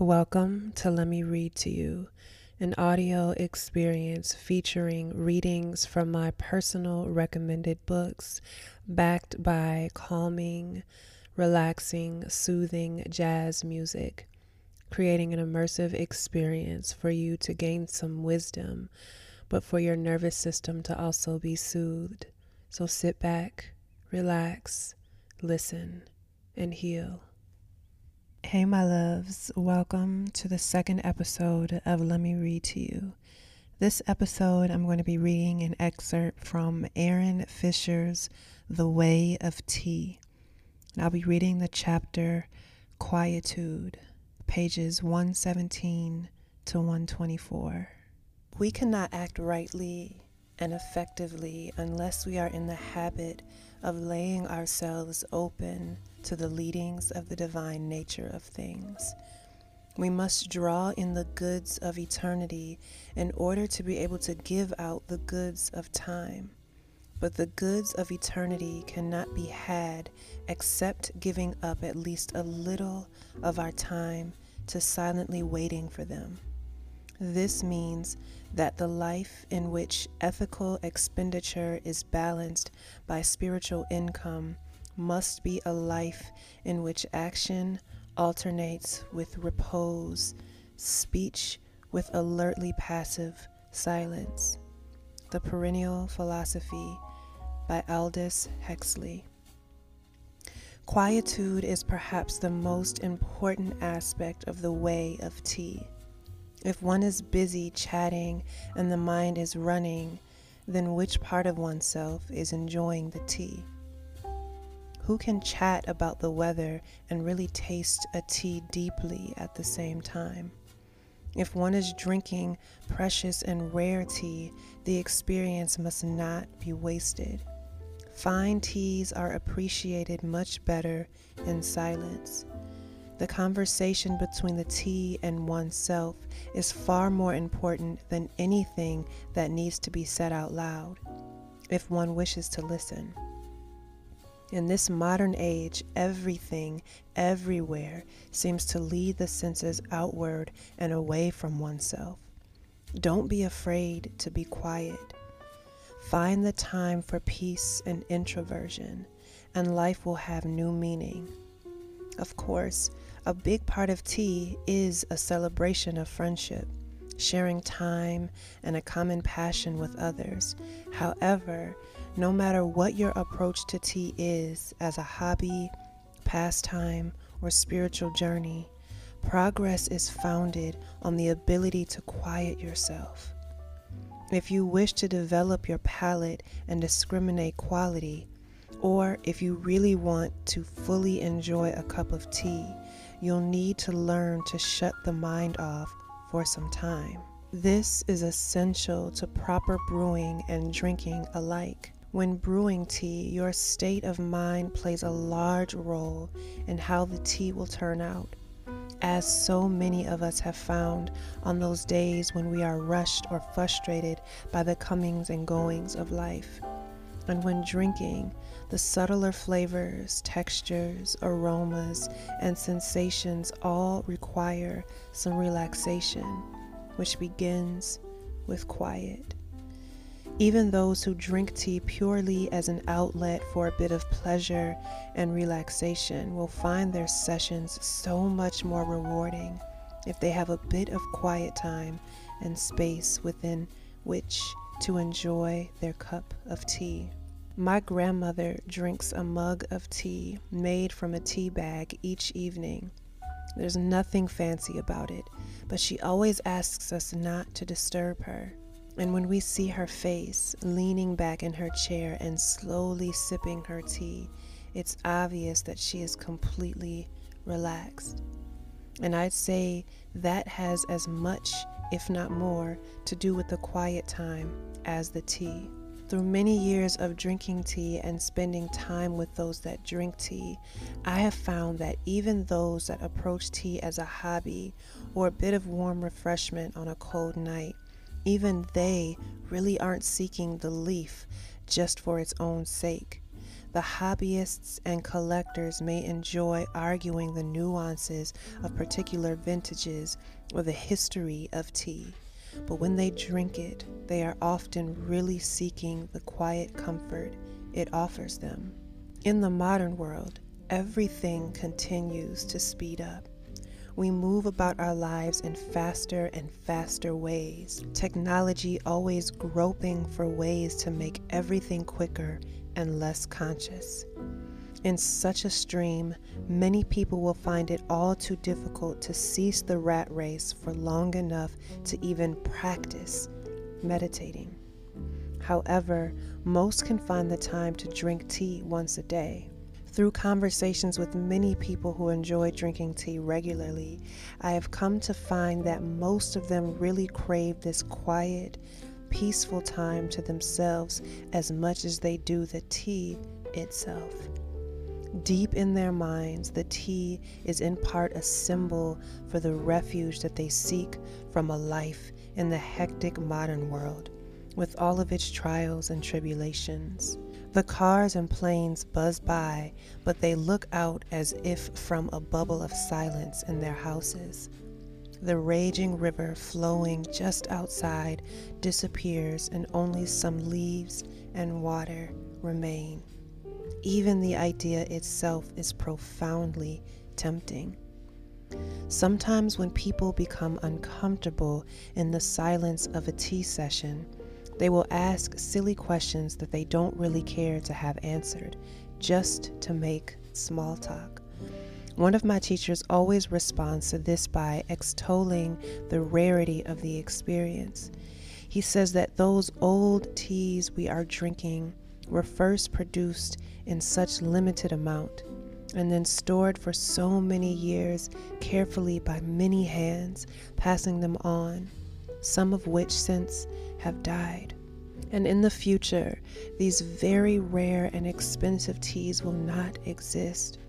Welcome to Let Me Read to You, an audio experience featuring readings from my personal recommended books, backed by calming, relaxing, soothing jazz music, creating an immersive experience for you to gain some wisdom, but for your nervous system to also be soothed. So sit back, relax, listen, and heal. Hey, my loves, welcome to the second episode of Let Me Read to You. This episode, I'm going to be reading an excerpt from Aaron Fisher's The Way of Tea. And I'll be reading the chapter Quietude, pages 117 to 124. We cannot act rightly and effectively unless we are in the habit of laying ourselves open to the leadings of the divine nature of things. We must draw in the goods of eternity in order to be able to give out the goods of time. But the goods of eternity cannot be had except giving up at least a little of our time to silently waiting for them. This means that the life in which ethical expenditure is balanced by spiritual income must be a life in which action alternates with repose, speech with alertly passive silence. The Perennial Philosophy by Aldous Huxley. Quietude is perhaps the most important aspect of the way of tea. If one is busy chatting and the mind is running, then which part of oneself is enjoying the tea? Who can chat about the weather and really taste a tea deeply at the same time? If one is drinking precious and rare tea, the experience must not be wasted. Fine teas are appreciated much better in silence. The conversation between the tea and oneself is far more important than anything that needs to be said out loud, if one wishes to listen. In this modern age, everything, everywhere, seems to lead the senses outward and away from oneself. Don't be afraid to be quiet. Find the time for peace and introversion, and life will have new meaning. Of course, a big part of tea is a celebration of friendship, sharing time and a common passion with others. However, no matter what your approach to tea is as a hobby, pastime, or spiritual journey, progress is founded on the ability to quiet yourself. If you wish to develop your palate and discriminate quality, or if you really want to fully enjoy a cup of tea, you'll need to learn to shut the mind off for some time. This is essential to proper brewing and drinking alike. When brewing tea, your state of mind plays a large role in how the tea will turn out, as so many of us have found on those days when we are rushed or frustrated by the comings and goings of life. And when drinking, the subtler flavors, textures, aromas, and sensations all require some relaxation, which begins with quiet. Even those who drink tea purely as an outlet for a bit of pleasure and relaxation will find their sessions so much more rewarding if they have a bit of quiet time and space within which to enjoy their cup of tea. My grandmother drinks a mug of tea made from a tea bag each evening. There's nothing fancy about it, but she always asks us not to disturb her. And when we see her face leaning back in her chair and slowly sipping her tea, it's obvious that she is completely relaxed. And I'd say that has as much, if not more, to do with the quiet time as the tea. Through many years of drinking tea and spending time with those that drink tea, I have found that even those that approach tea as a hobby or a bit of warm refreshment on a cold night even they really aren't seeking the leaf just for its own sake. The hobbyists and collectors may enjoy arguing the nuances of particular vintages or the history of tea, but when they drink it, they are often really seeking the quiet comfort it offers them. In the modern world, everything continues to speed up. We move about our lives in faster and faster ways. Technology always groping for ways to make everything quicker and less conscious. In such a stream, many people will find it all too difficult to cease the rat race for long enough to even practice meditating. However, most can find the time to drink tea once a day. Through conversations with many people who enjoy drinking tea regularly, I have come to find that most of them really crave this quiet, peaceful time to themselves as much as they do the tea itself. Deep in their minds, the tea is in part a symbol for the refuge that they seek from a life in the hectic modern world, with all of its trials and tribulations. The cars and planes buzz by, but they look out as if from a bubble of silence in their houses. The raging river flowing just outside disappears, and only some leaves and water remain. Even the idea itself is profoundly tempting. Sometimes, when people become uncomfortable in the silence of a tea session, they will ask silly questions that they don't really care to have answered, just to make small talk. One of my teachers always responds to this by extolling the rarity of the experience. He says that those old teas we are drinking were first produced in such limited amount and then stored for so many years carefully by many hands, passing them on, some of which since have died. And in the future, these very rare and expensive teas will not exist.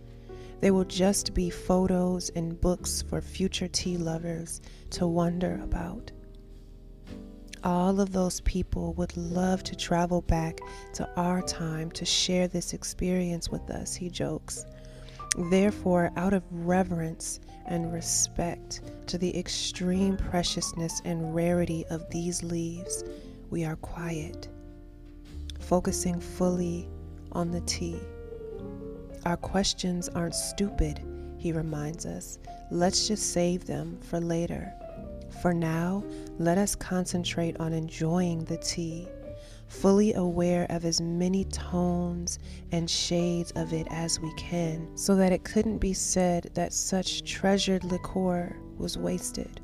They will just be photos and books for future tea lovers to wonder about. All of those people would love to travel back to our time to share this experience with us, he jokes. Therefore, out of reverence and respect to the extreme preciousness and rarity of these leaves, we are quiet, focusing fully on the tea. Our questions aren't stupid, he reminds us. Let's just save them for later. For now, let us concentrate on enjoying the tea, fully aware of as many tones and shades of it as we can, so that it couldn't be said that such treasured liqueur was wasted.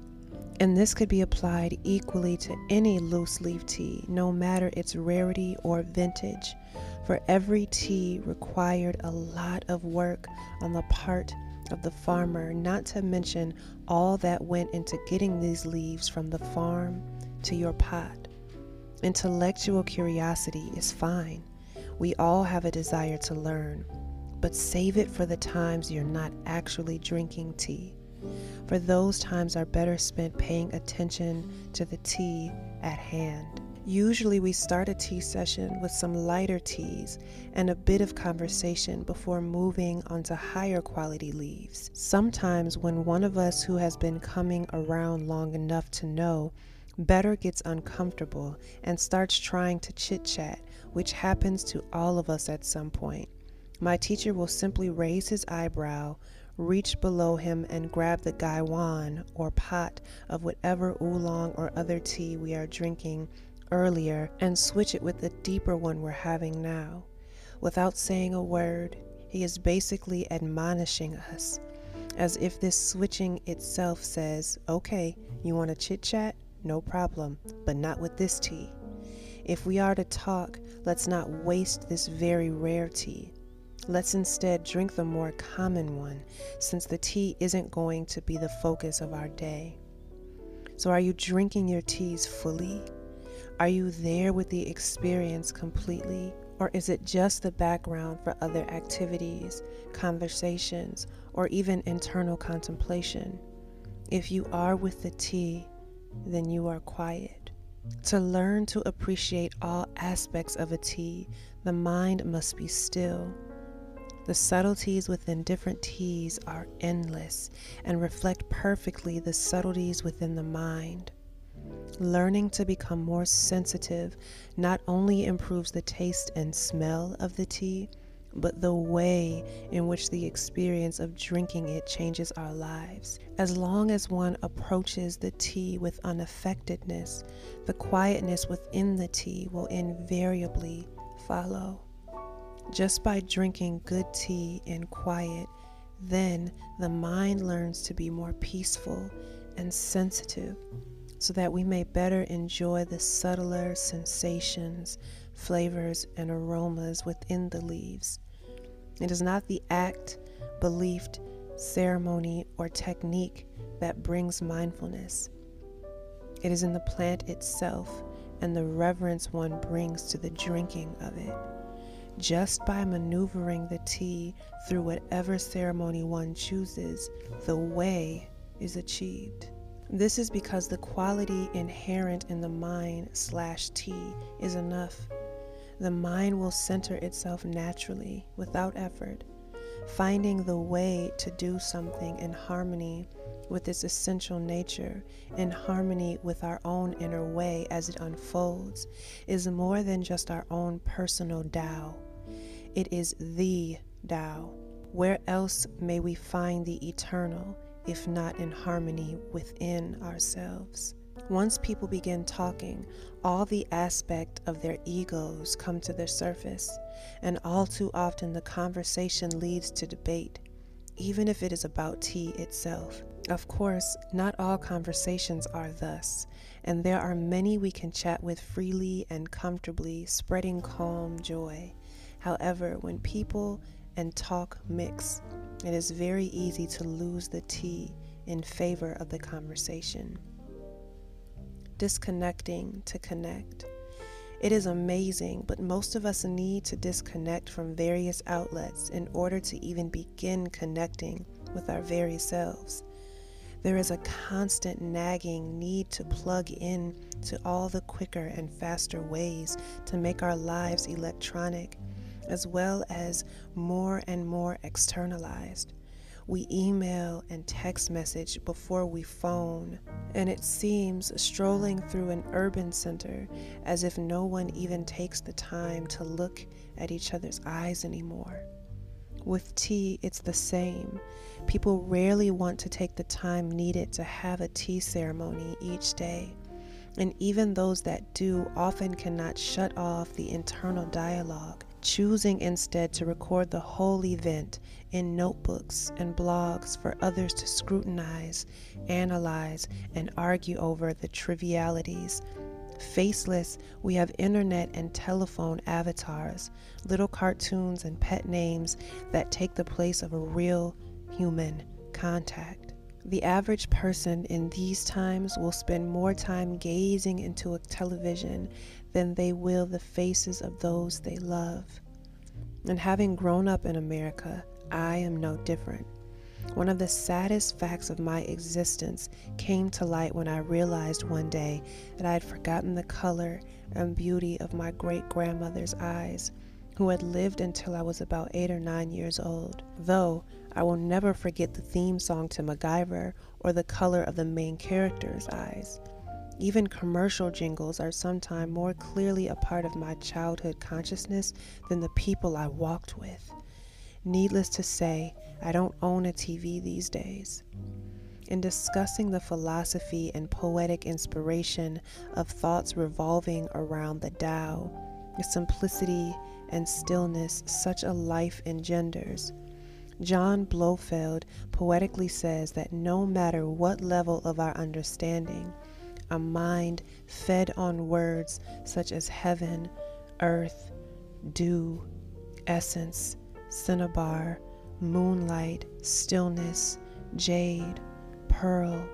And this could be applied equally to any loose leaf tea, no matter its rarity or vintage, for every tea required a lot of work on the part of the farmer, not to mention all that went into getting these leaves from the farm to your pot. Intellectual curiosity is fine. We all have a desire to learn, but save it for the times you're not actually drinking tea for those times are better spent paying attention to the tea at hand. Usually, we start a tea session with some lighter teas and a bit of conversation before moving onto higher quality leaves. Sometimes, when one of us who has been coming around long enough to know better gets uncomfortable and starts trying to chit chat, which happens to all of us at some point, my teacher will simply raise his eyebrow, reach below him and grab the gaiwan or pot of whatever oolong or other tea we are drinking earlier and switch it with the deeper one we're having now. Without saying a word, he is basically admonishing us, as if this switching itself says, Okay, you want to chit chat? No problem, but not with this tea. If we are to talk, let's not waste this very rare tea. Let's instead drink the more common one, since the tea isn't going to be the focus of our day. So, are you drinking your teas fully? Are you there with the experience completely? Or is it just the background for other activities, conversations, or even internal contemplation? If you are with the tea, then you are quiet. To learn to appreciate all aspects of a tea, the mind must be still. The subtleties within different teas are endless and reflect perfectly the subtleties within the mind. Learning to become more sensitive not only improves the taste and smell of the tea, but the way in which the experience of drinking it changes our lives. As long as one approaches the tea with unaffectedness, the quietness within the tea will invariably follow. Just by drinking good tea in quiet, then the mind learns to be more peaceful and sensitive so that we may better enjoy the subtler sensations, flavors, and aromas within the leaves. It is not the act, belief, ceremony, or technique that brings mindfulness. It is in the plant itself and the reverence one brings to the drinking of it. Just by maneuvering the tea through whatever ceremony one chooses, the way is achieved. This is because the quality inherent in the mind slash tea is enough. The mind will center itself naturally, without effort, finding the way to do something in harmony with its essential nature, in harmony with our own inner way as it unfolds, is more than just our own personal Tao. It is the Tao. Where else may we find the eternal? If not in harmony within ourselves. Once people begin talking, all the aspect of their egos come to the surface, and all too often the conversation leads to debate, even if it is about tea itself. Of course, not all conversations are thus, and there are many we can chat with freely and comfortably, spreading calm joy. However, when people and talk mix, it is very easy to lose the tea in favor of the conversation. Disconnecting to connect. It is amazing, but most of us need to disconnect from various outlets in order to even begin connecting with our very selves. There is a constant nagging need to plug in to all the quicker and faster ways to make our lives electronic as well as more and more externalized. We email and text message before we phone, and it seems strolling through an urban center as if no one even takes the time to look at each other's eyes anymore. With tea, it's the same. People rarely want to take the time needed to have a tea ceremony each day. And even those that do often cannot shut off the internal dialogue choosing instead to record the whole event in notebooks and blogs for others to scrutinize, analyze, and argue over the trivialities. Faceless, we have internet and telephone avatars, little cartoons and pet names that take the place of a real human contact. The average person in these times will spend more time gazing into a television than they will the faces of those they love. And having grown up in America, I am no different. One of the saddest facts of my existence came to light when I realized one day that I had forgotten the color and beauty of my great grandmother's eyes, who had lived until I was about eight or nine years old. Though I will never forget the theme song to MacGyver or the color of the main character's eyes. Even commercial jingles are sometimes more clearly a part of my childhood consciousness than the people I walked with. Needless to say, I don't own a TV these days. In discussing the philosophy and poetic inspiration of thoughts revolving around the Tao, the simplicity and stillness such a life engenders, John Blofeld poetically says that no matter what level of our understanding, a mind fed on words such as heaven, earth, dew, essence, cinnabar, moonlight, stillness, jade, pearl,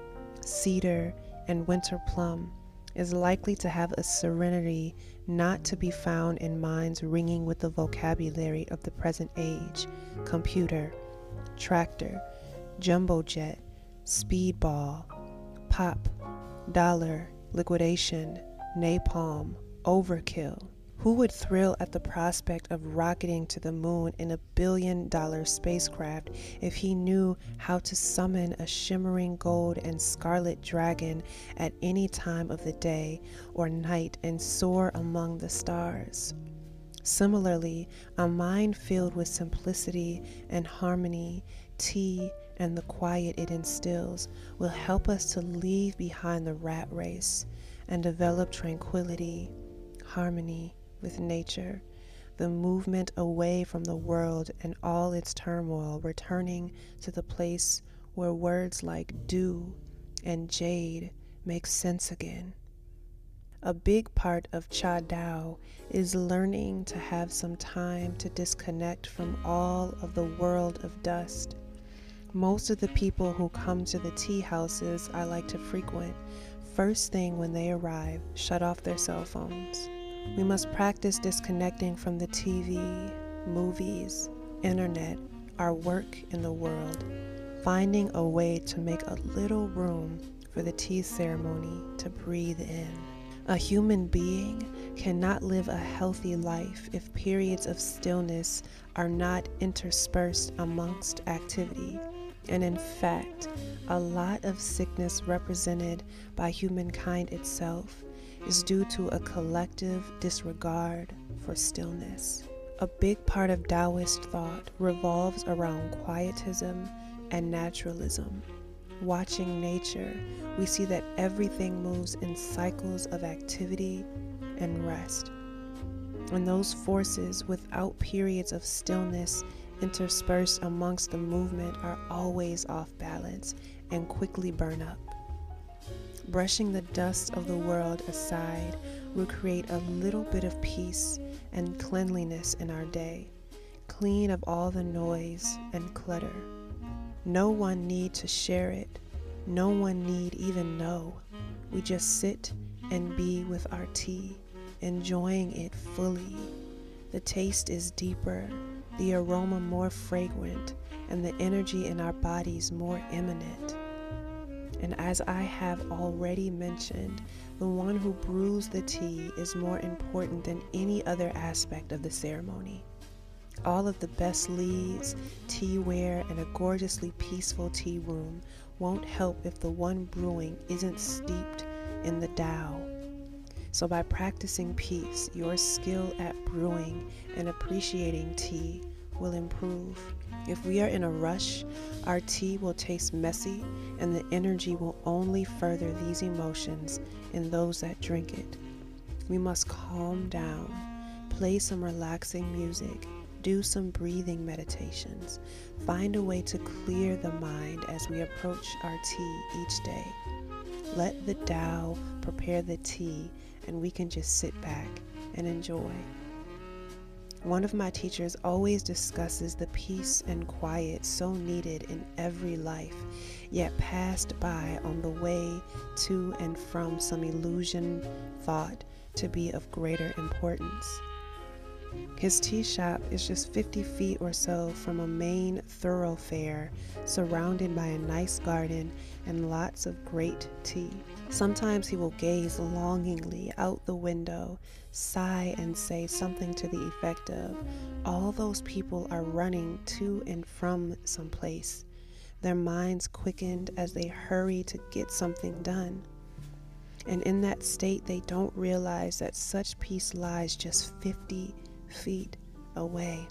cedar, and winter plum is likely to have a serenity not to be found in minds ringing with the vocabulary of the present age. Computer, tractor, jumbo jet, speedball, pop, dollar, liquidation, napalm, overkill. Who would thrill at the prospect of rocketing to the moon in a billion dollar spacecraft if he knew how to summon a shimmering gold and scarlet dragon at any time of the day or night and soar among the stars? Similarly, a mind filled with simplicity and harmony, tea, and the quiet it instills will help us to leave behind the rat race and develop tranquility, harmony, with nature, the movement away from the world and all its turmoil, returning to the place where words like dew and jade make sense again. A big part of Cha Dao is learning to have some time to disconnect from all of the world of dust. Most of the people who come to the tea houses I like to frequent, first thing when they arrive, shut off their cell phones. We must practice disconnecting from the TV, movies, internet, our work in the world, finding a way to make a little room for the tea ceremony to breathe in. A human being cannot live a healthy life if periods of stillness are not interspersed amongst activity. And in fact, a lot of sickness represented by humankind itself is due to a collective disregard for stillness. A big part of Taoist thought revolves around quietism and naturalism. Watching nature, we see that everything moves in cycles of activity and rest. And those forces, without periods of stillness interspersed amongst the movement, are always off balance and quickly burn up. Brushing the dust of the world aside will create a little bit of peace and cleanliness in our day, clean of all the noise and clutter. No one need to share it. No one need even know. We just sit and be with our tea, enjoying it fully. The taste is deeper, the aroma more fragrant, and the energy in our bodies more imminent. And as I have already mentioned, the one who brews the tea is more important than any other aspect of the ceremony. All of the best leaves, teaware, and a gorgeously peaceful tea room won't help if the one brewing isn't steeped in the Tao. So, by practicing peace, your skill at brewing and appreciating tea will improve. If we are in a rush, our tea will taste messy, and the energy will only further these emotions in those that drink it. We must calm down, play some relaxing music, do some breathing meditations, find a way to clear the mind as we approach our tea each day. Let the Tao prepare the tea, and we can just sit back and enjoy. One of my teachers always discusses the peace and quiet so needed in every life, yet passed by on the way to and from some illusion thought to be of greater importance. His tea shop is just 50 feet or so from a main thoroughfare surrounded by a nice garden and lots of great tea. Sometimes he will gaze longingly out the window, sigh, and say something to the effect of, All those people are running to and from some place, their minds quickened as they hurry to get something done. And in that state, they don't realize that such peace lies just 50 feet away.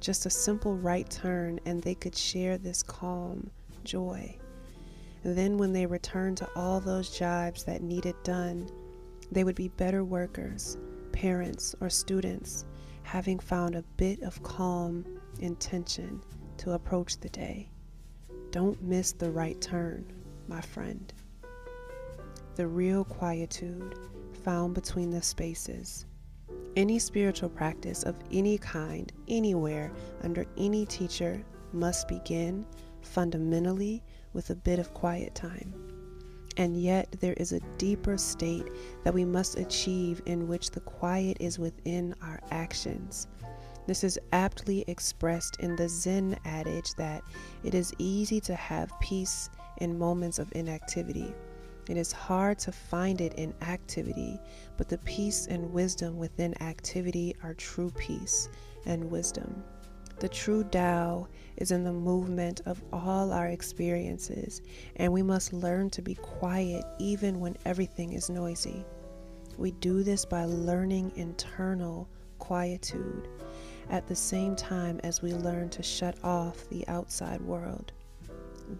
Just a simple right turn, and they could share this calm joy. Then, when they return to all those jobs that needed done, they would be better workers, parents, or students, having found a bit of calm intention to approach the day. Don't miss the right turn, my friend. The real quietude found between the spaces any spiritual practice of any kind, anywhere, under any teacher, must begin fundamentally with a bit of quiet time. And yet, there is a deeper state that we must achieve in which the quiet is within our actions. This is aptly expressed in the Zen adage that it is easy to have peace in moments of inactivity It is hard to find it in activity, but the peace and wisdom within activity are true peace and wisdom. The true Tao is in the movement of all our experiences, and we must learn to be quiet even when everything is noisy. We do this by learning internal quietude at the same time as we learn to shut off the outside world.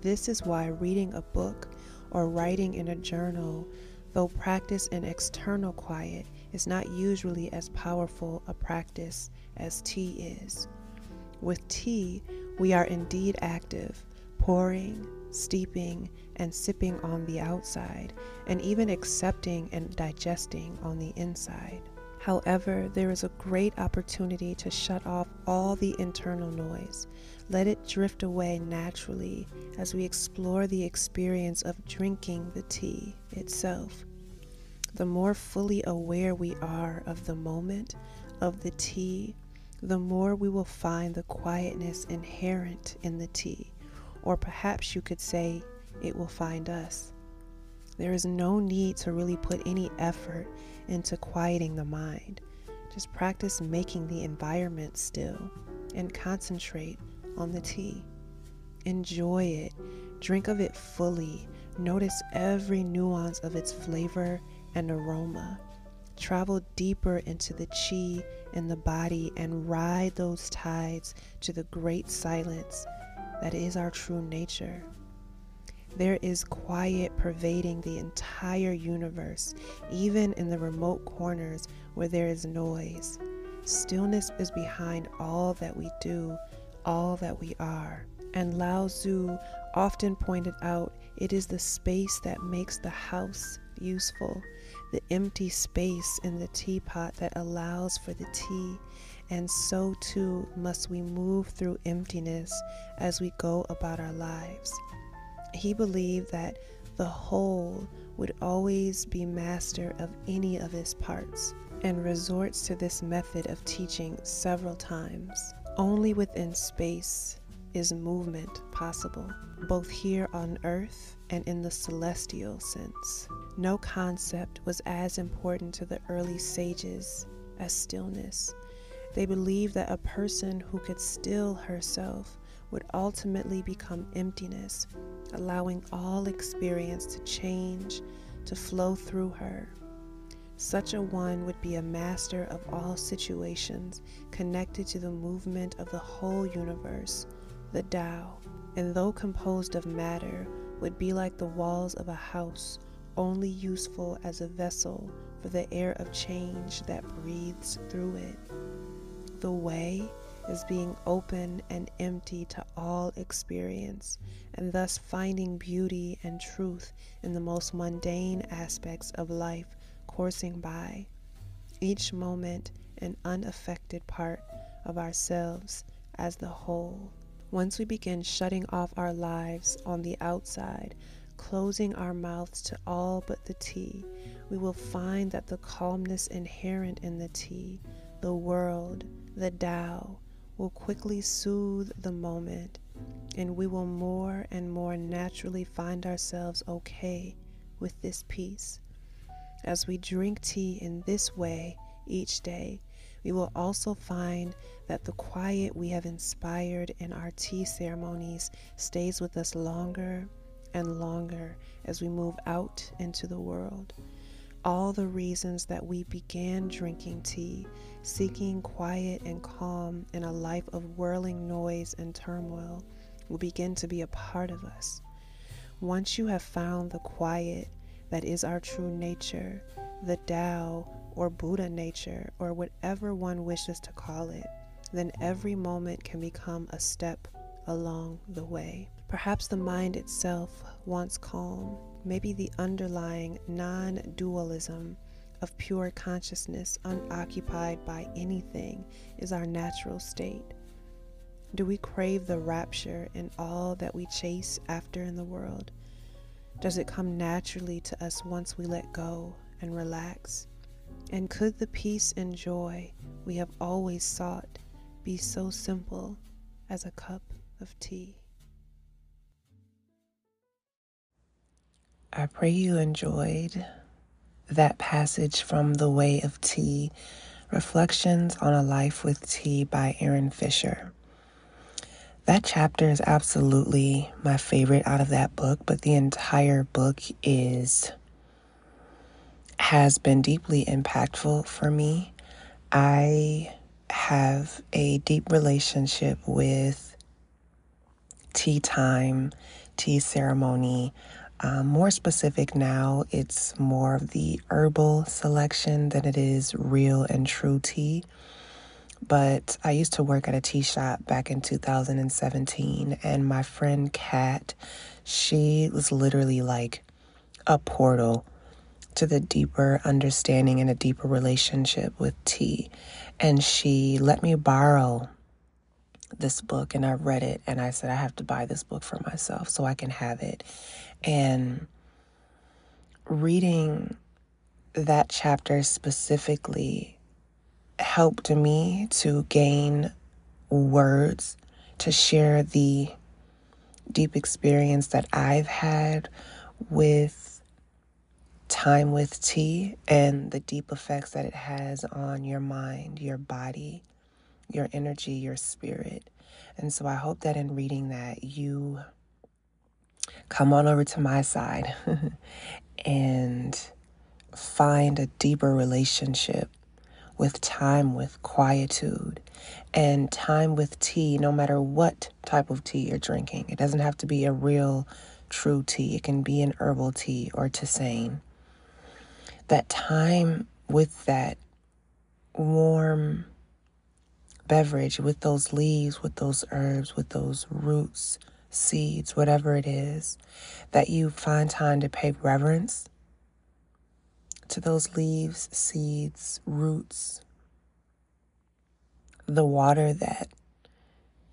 This is why reading a book or writing in a journal, though practice in external quiet, is not usually as powerful a practice as tea is. With tea, we are indeed active, pouring, steeping, and sipping on the outside, and even accepting and digesting on the inside. However, there is a great opportunity to shut off all the internal noise. Let it drift away naturally as we explore the experience of drinking the tea itself. The more fully aware we are of the moment, of the tea, the more we will find the quietness inherent in the tea, or perhaps you could say it will find us. There is no need to really put any effort into quieting the mind. Just practice making the environment still and concentrate on the tea. Enjoy it, drink of it fully, notice every nuance of its flavor and aroma. Travel deeper into the chi in the body and ride those tides to the great silence that is our true nature. There is quiet pervading the entire universe, even in the remote corners where there is noise. Stillness is behind all that we do, all that we are. And Lao Tzu often pointed out it is the space that makes the house useful, the empty space in the teapot that allows for the tea. And so too must we move through emptiness as we go about our lives. He believed that the whole would always be master of any of its parts and resorts to this method of teaching several times. Only within space is movement possible, both here on earth and in the celestial sense. No concept was as important to the early sages as stillness. They believed that a person who could still herself would ultimately become emptiness, allowing all experience to change, to flow through her. Such a one would be a master of all situations connected to the movement of the whole universe, the Tao, and though composed of matter, would be like the walls of a house, only useful as a vessel for the air of change that breathes through it. The way is being open and empty to all experience, and thus finding beauty and truth in the most mundane aspects of life coursing by, each moment an unaffected part of ourselves as the whole. Once we begin shutting off our lives on the outside, closing our mouths to all but the tea, we will find that the calmness inherent in the tea, the world, the Tao, will quickly soothe the moment, and we will more and more naturally find ourselves okay with this peace. As we drink tea in this way each day, we will also find that the quiet we have inspired in our tea ceremonies stays with us longer and longer as we move out into the world all the reasons that we began drinking tea, seeking quiet and calm in a life of whirling noise and turmoil, will begin to be a part of us. Once you have found the quiet that is our true nature, the Tao or Buddha nature, or whatever one wishes to call it, then every moment can become a step along the way. Perhaps the mind itself wants calm maybe the underlying non dualism of pure consciousness unoccupied by anything is our natural state? Do we crave the rapture in all that we chase after in the world? Does it come naturally to us once we let go and relax? And could the peace and joy we have always sought be so simple as a cup of tea? I pray you enjoyed that passage from The Way of Tea Reflections on a Life with Tea by Aaron Fisher. That chapter is absolutely my favorite out of that book, but the entire book is has been deeply impactful for me. I have a deep relationship with tea time, tea ceremony. Um, more specific now, it's more of the herbal selection than it is real and true tea. But I used to work at a tea shop back in 2017, and my friend Kat, she was literally like a portal to the deeper understanding and a deeper relationship with tea. And she let me borrow this book, and I read it, and I said, I have to buy this book for myself so I can have it. And reading that chapter specifically helped me to gain words to share the deep experience that I've had with time with tea and the deep effects that it has on your mind, your body, your energy, your spirit. And so I hope that in reading that, you come on over to my side and find a deeper relationship with time with quietude and time with tea, no matter what type of tea you're drinking. It doesn't have to be a real, true tea, it can be an herbal tea or tisane. That time with that warm beverage, with those leaves, with those herbs, with those roots, seeds, whatever it is, that you find time to pay reverence to those leaves, seeds, roots, the water that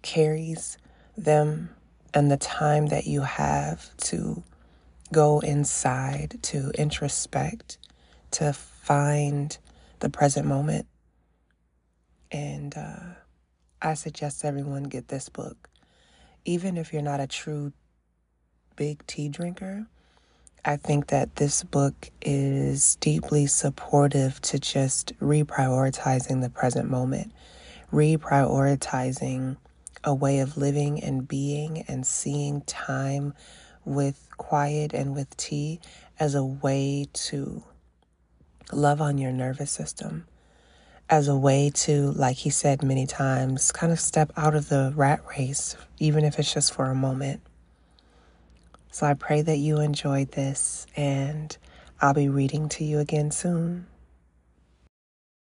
carries them, and the time that you have to go inside, to introspect, to find the present moment. And uh, I suggest everyone get this book. Even if you're not a true big tea drinker, I think that this book is deeply supportive to just reprioritizing the present moment, reprioritizing a way of living and being and seeing time with quiet and with tea as a way to love on your nervous system, as a way to, like he said many times, kind of step out of the rat race, even if it's just for a moment. So I pray that you enjoyed this, and I'll be reading to you again soon.